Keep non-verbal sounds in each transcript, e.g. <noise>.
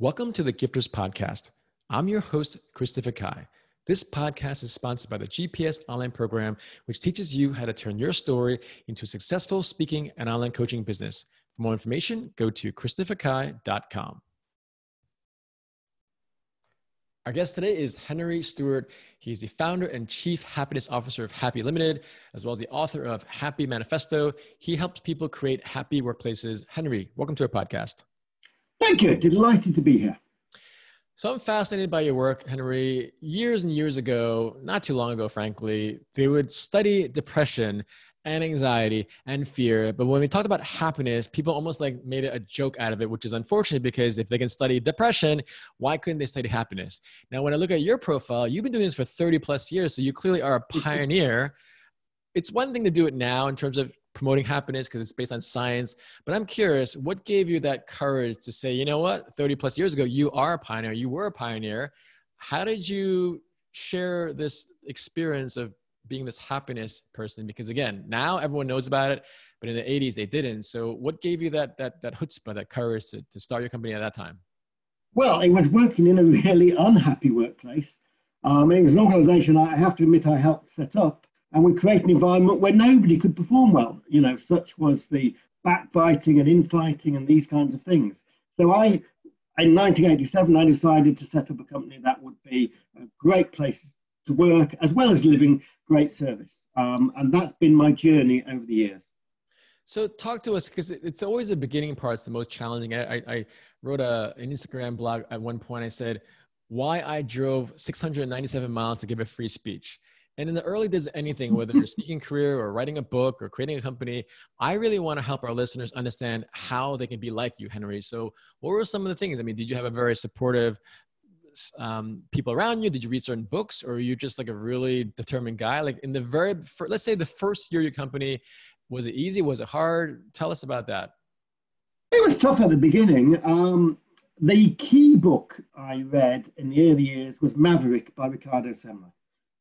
Welcome to the Gifters Podcast. I'm your host, Christopher Kai. This podcast is sponsored by the GPS online program, which teaches you how to turn your story into a successful speaking and online coaching business. For more information, go to christopherkai.com. Our guest today is Henry Stewart. He's the founder and chief happiness officer of Happy Limited, as well as the author of Happy Manifesto. He helps people create happy workplaces. Henry, welcome to our podcast. Thank you. Delighted to be here. So I'm fascinated by your work, Henry. Years and years ago, not too long ago, frankly, they would study depression and anxiety and fear. But when we talked about happiness, people almost like made it a joke out of it, which is unfortunate because if they can study depression, why couldn't they study happiness? Now, when I look at your profile, you've been doing this for 30 plus years. So you clearly are a <laughs> pioneer. it's one thing to do it now in terms of promoting happiness because it's based on science. But I'm curious, what gave you that courage to say, you know what, 30 plus years ago, you are a pioneer, you were a pioneer. How did you share this experience of being this happiness person? Because again, now everyone knows about it, but in the 80s they didn't. So what gave you that that that chutzpah, that courage to, to start your company at that time? Well, it was working in a really unhappy workplace. Um, it was an organization I have to admit I helped set up and we create an environment where nobody could perform well. You know, such was the backbiting and infighting and these kinds of things. So I, in 1987, I decided to set up a company that would be a great place to work as well as living great service. Um, and that's been my journey over the years. So talk to us because it's always the beginning parts the most challenging. I, I wrote a, an Instagram blog at one point. I said why I drove 697 miles to give a free speech. And in the early days of anything, whether you're <laughs> speaking career or writing a book or creating a company, I really want to help our listeners understand how they can be like you, Henry. So, what were some of the things? I mean, did you have a very supportive um, people around you? Did you read certain books, or were you just like a really determined guy? Like in the very, first, let's say the first year of your company, was it easy? Was it hard? Tell us about that. It was tough at the beginning. Um, the key book I read in the early years was Maverick by Ricardo Semler.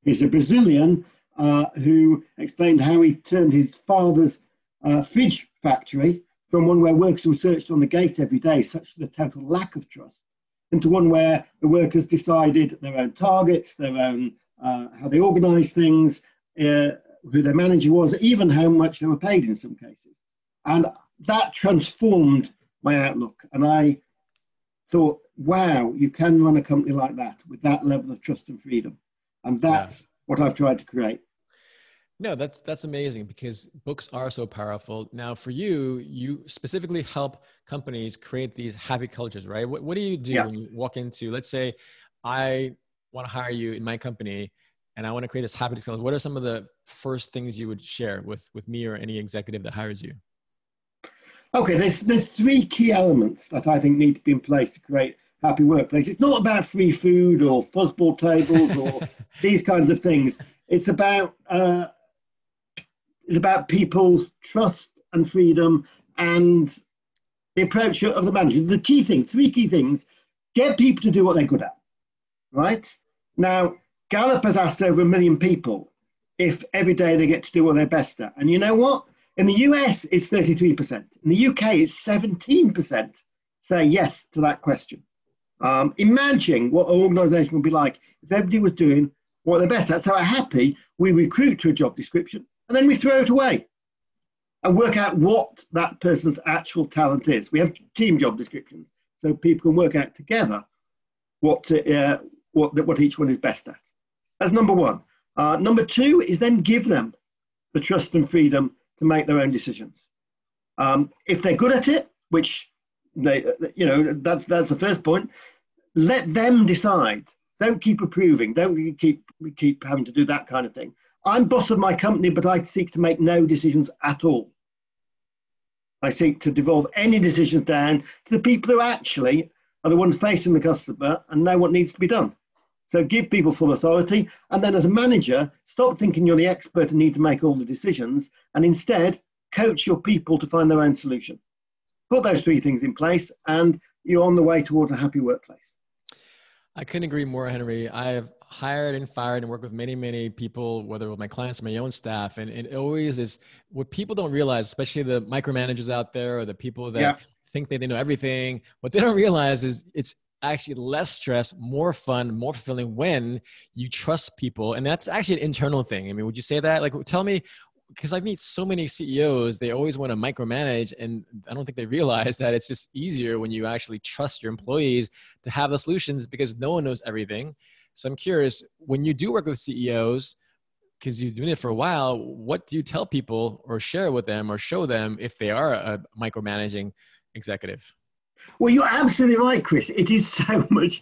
He's a Brazilian uh, who explained how he turned his father's uh, fridge factory from one where workers were searched on the gate every day, such the total lack of trust, into one where the workers decided their own targets, their own uh, how they organised things, uh, who their manager was, even how much they were paid in some cases. And that transformed my outlook. And I thought, wow, you can run a company like that with that level of trust and freedom and that's yeah. what I've tried to create. No, that's that's amazing because books are so powerful. Now, for you, you specifically help companies create these happy cultures, right? What, what do you do yeah. when you walk into, let's say, I want to hire you in my company, and I want to create this happy culture. What are some of the first things you would share with with me or any executive that hires you? Okay, there's there's three key elements that I think need to be in place to create happy workplace. It's not about free food or foosball tables or <laughs> these kinds of things. It's about uh, it's about people's trust and freedom and the approach of the manager. The key thing, three key things: get people to do what they're good at. Right now, Gallup has asked over a million people if every day they get to do what they're best at, and you know what? In the US, it's 33%. In the UK, it's 17% say yes to that question. Um, imagine what an organization would be like if everybody was doing what they're best at. So happy we recruit to a job description and then we throw it away and work out what that person's actual talent is. We have team job descriptions so people can work out together what, uh, what, what each one is best at. That's number one. Uh, number two is then give them the trust and freedom to make their own decisions. Um, if they're good at it, which they, you know, that's, that's the first point, let them decide. Don't keep approving. Don't keep keep having to do that kind of thing. I'm boss of my company, but I seek to make no decisions at all. I seek to devolve any decisions down to the people who actually are the ones facing the customer and know what needs to be done. So give people full authority. And then as a manager, stop thinking you're the expert and need to make all the decisions and instead coach your people to find their own solution. Put those three things in place and you're on the way towards a happy workplace. I couldn't agree more, Henry. I have hired and fired and worked with many, many people, whether with my clients or my own staff. And it always is what people don't realize, especially the micromanagers out there or the people that yeah. think that they know everything. What they don't realize is it's actually less stress, more fun, more fulfilling when you trust people. And that's actually an internal thing. I mean, would you say that? Like, tell me, because I meet so many CEOs, they always want to micromanage. And I don't think they realize that it's just easier when you actually trust your employees to have the solutions because no one knows everything. So I'm curious, when you do work with CEOs, because you've been doing it for a while, what do you tell people or share with them or show them if they are a micromanaging executive? Well, you're absolutely right, Chris. It is so <laughs> much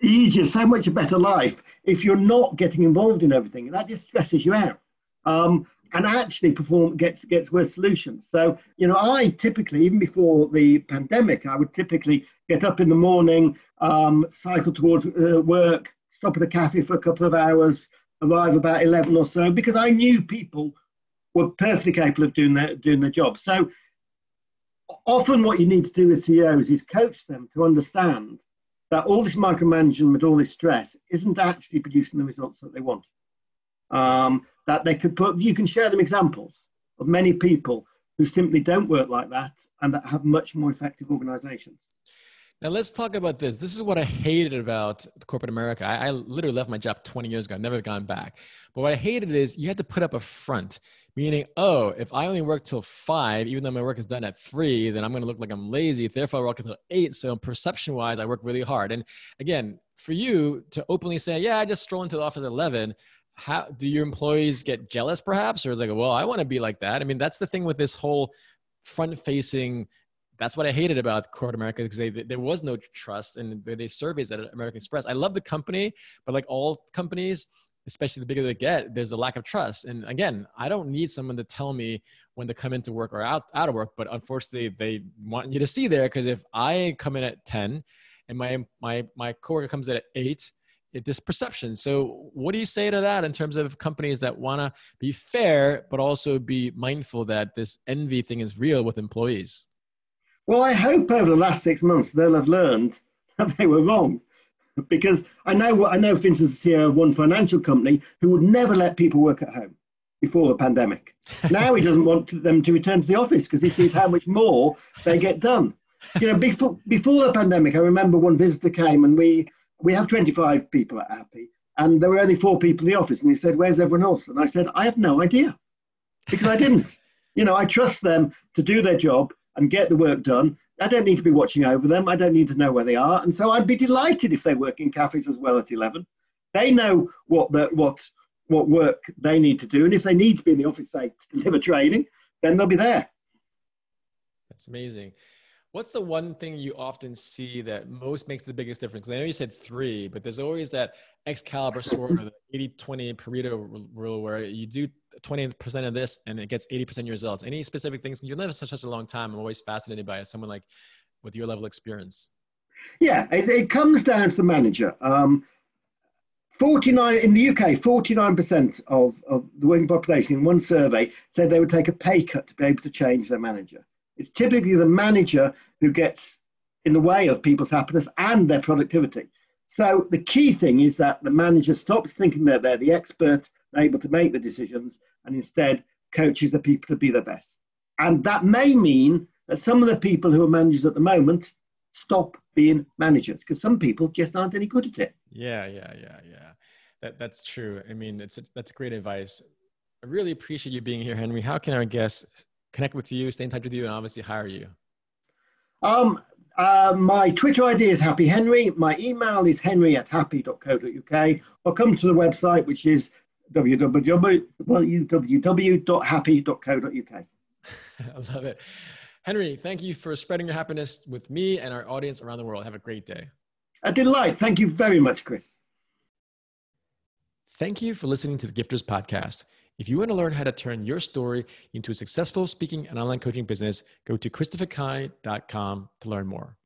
easier, so much a better life if you're not getting involved in everything. That just stresses you out. Um, and actually perform gets gets worse solutions. So, you know, I typically, even before the pandemic, I would typically get up in the morning, um, cycle towards uh, work, stop at a cafe for a couple of hours, arrive about 11 or so, because I knew people were perfectly capable of doing their, doing their job. So often what you need to do with CEOs is coach them to understand that all this micromanagement, all this stress isn't actually producing the results that they want. Um, that they could put, you can share them examples of many people who simply don't work like that and that have much more effective organizations. Now let's talk about this. This is what I hated about corporate America. I, I, literally left my job 20 years ago. I've never gone back. But what I hated is you had to put up a front, meaning, oh, if I only work till five, even though my work is done at three, then I'm going to look like I'm lazy. Therefore, I work until eight. So perception wise, I work really hard. And again, for you to openly say, yeah, I just stroll into the office at 11, how do your employees get jealous perhaps? Or like, well, I want to be like that. I mean, that's the thing with this whole front facing that's what I hated about corporate America because they, there was no trust and they surveys at American Express. I love the company, but like all companies, especially the bigger they get, there's a lack of trust. And again, I don't need someone to tell me when to come into work or out, out of work, but unfortunately they want you to see there because if I come in at 10 and my, my, my coworker comes in at eight, it this perception. So what do you say to that in terms of companies that want to be fair, but also be mindful that this envy thing is real with employees? Well, I hope over the last six months they'll have learned <laughs> that they were wrong. Because I know, I know, for instance, the CEO of one financial company who would never let people work at home before the pandemic. <laughs> Now he doesn't want them to return to the office because he sees how much more they get done. You know, before before the pandemic, I remember one visitor came and we we have 25 people at Happy, and there were only four people in the office, and he said, "Where's everyone else?" And I said, "I have no idea," because I didn't. <laughs> You know, I trust them to do their job and get the work done. I don't need to be watching over them. I don't need to know where they are. And so I'd be delighted if they work in cafes as well at 11. They know what the, what what work they need to do. And if they need to be in the office, say, to deliver training, then they'll be there. That's amazing. What's the one thing you often see that most makes the biggest difference? I know you said three, but there's always that Excalibur sword or the 80 20 Pareto rule where you do 20% of this and it gets 80% of your results. Any specific things? You've lived such, such a long time. I'm always fascinated by someone like with your level of experience. Yeah, it, it comes down to the manager. Um, 49 in the UK, 49% of, of the working population in one survey said they would take a pay cut to be able to change their manager. It's typically the manager who gets in the way of people's happiness and their productivity. So the key thing is that the manager stops thinking that they're the expert, able to make the decisions, and instead coaches the people to be the best. And that may mean that some of the people who are managers at the moment stop being managers because some people just aren't any good at it. Yeah, yeah, yeah, yeah. That that's true. I mean, it's that's great advice. I really appreciate you being here, Henry. How can our guests connect with you, stay in touch with you, and obviously hire you? Um, uh, my Twitter ID is Happy Henry. My email is henry at happy.co.uk. Or come to the website, which is www.happy.co.uk. <laughs> I love it. Henry, thank you for spreading your happiness with me and our audience around the world. Have a great day. A delight. Thank you very much, Chris. Thank you for listening to the Gifters Podcast. If you want to learn how to turn your story into a successful speaking and online coaching business, go to christopherkai.com to learn more.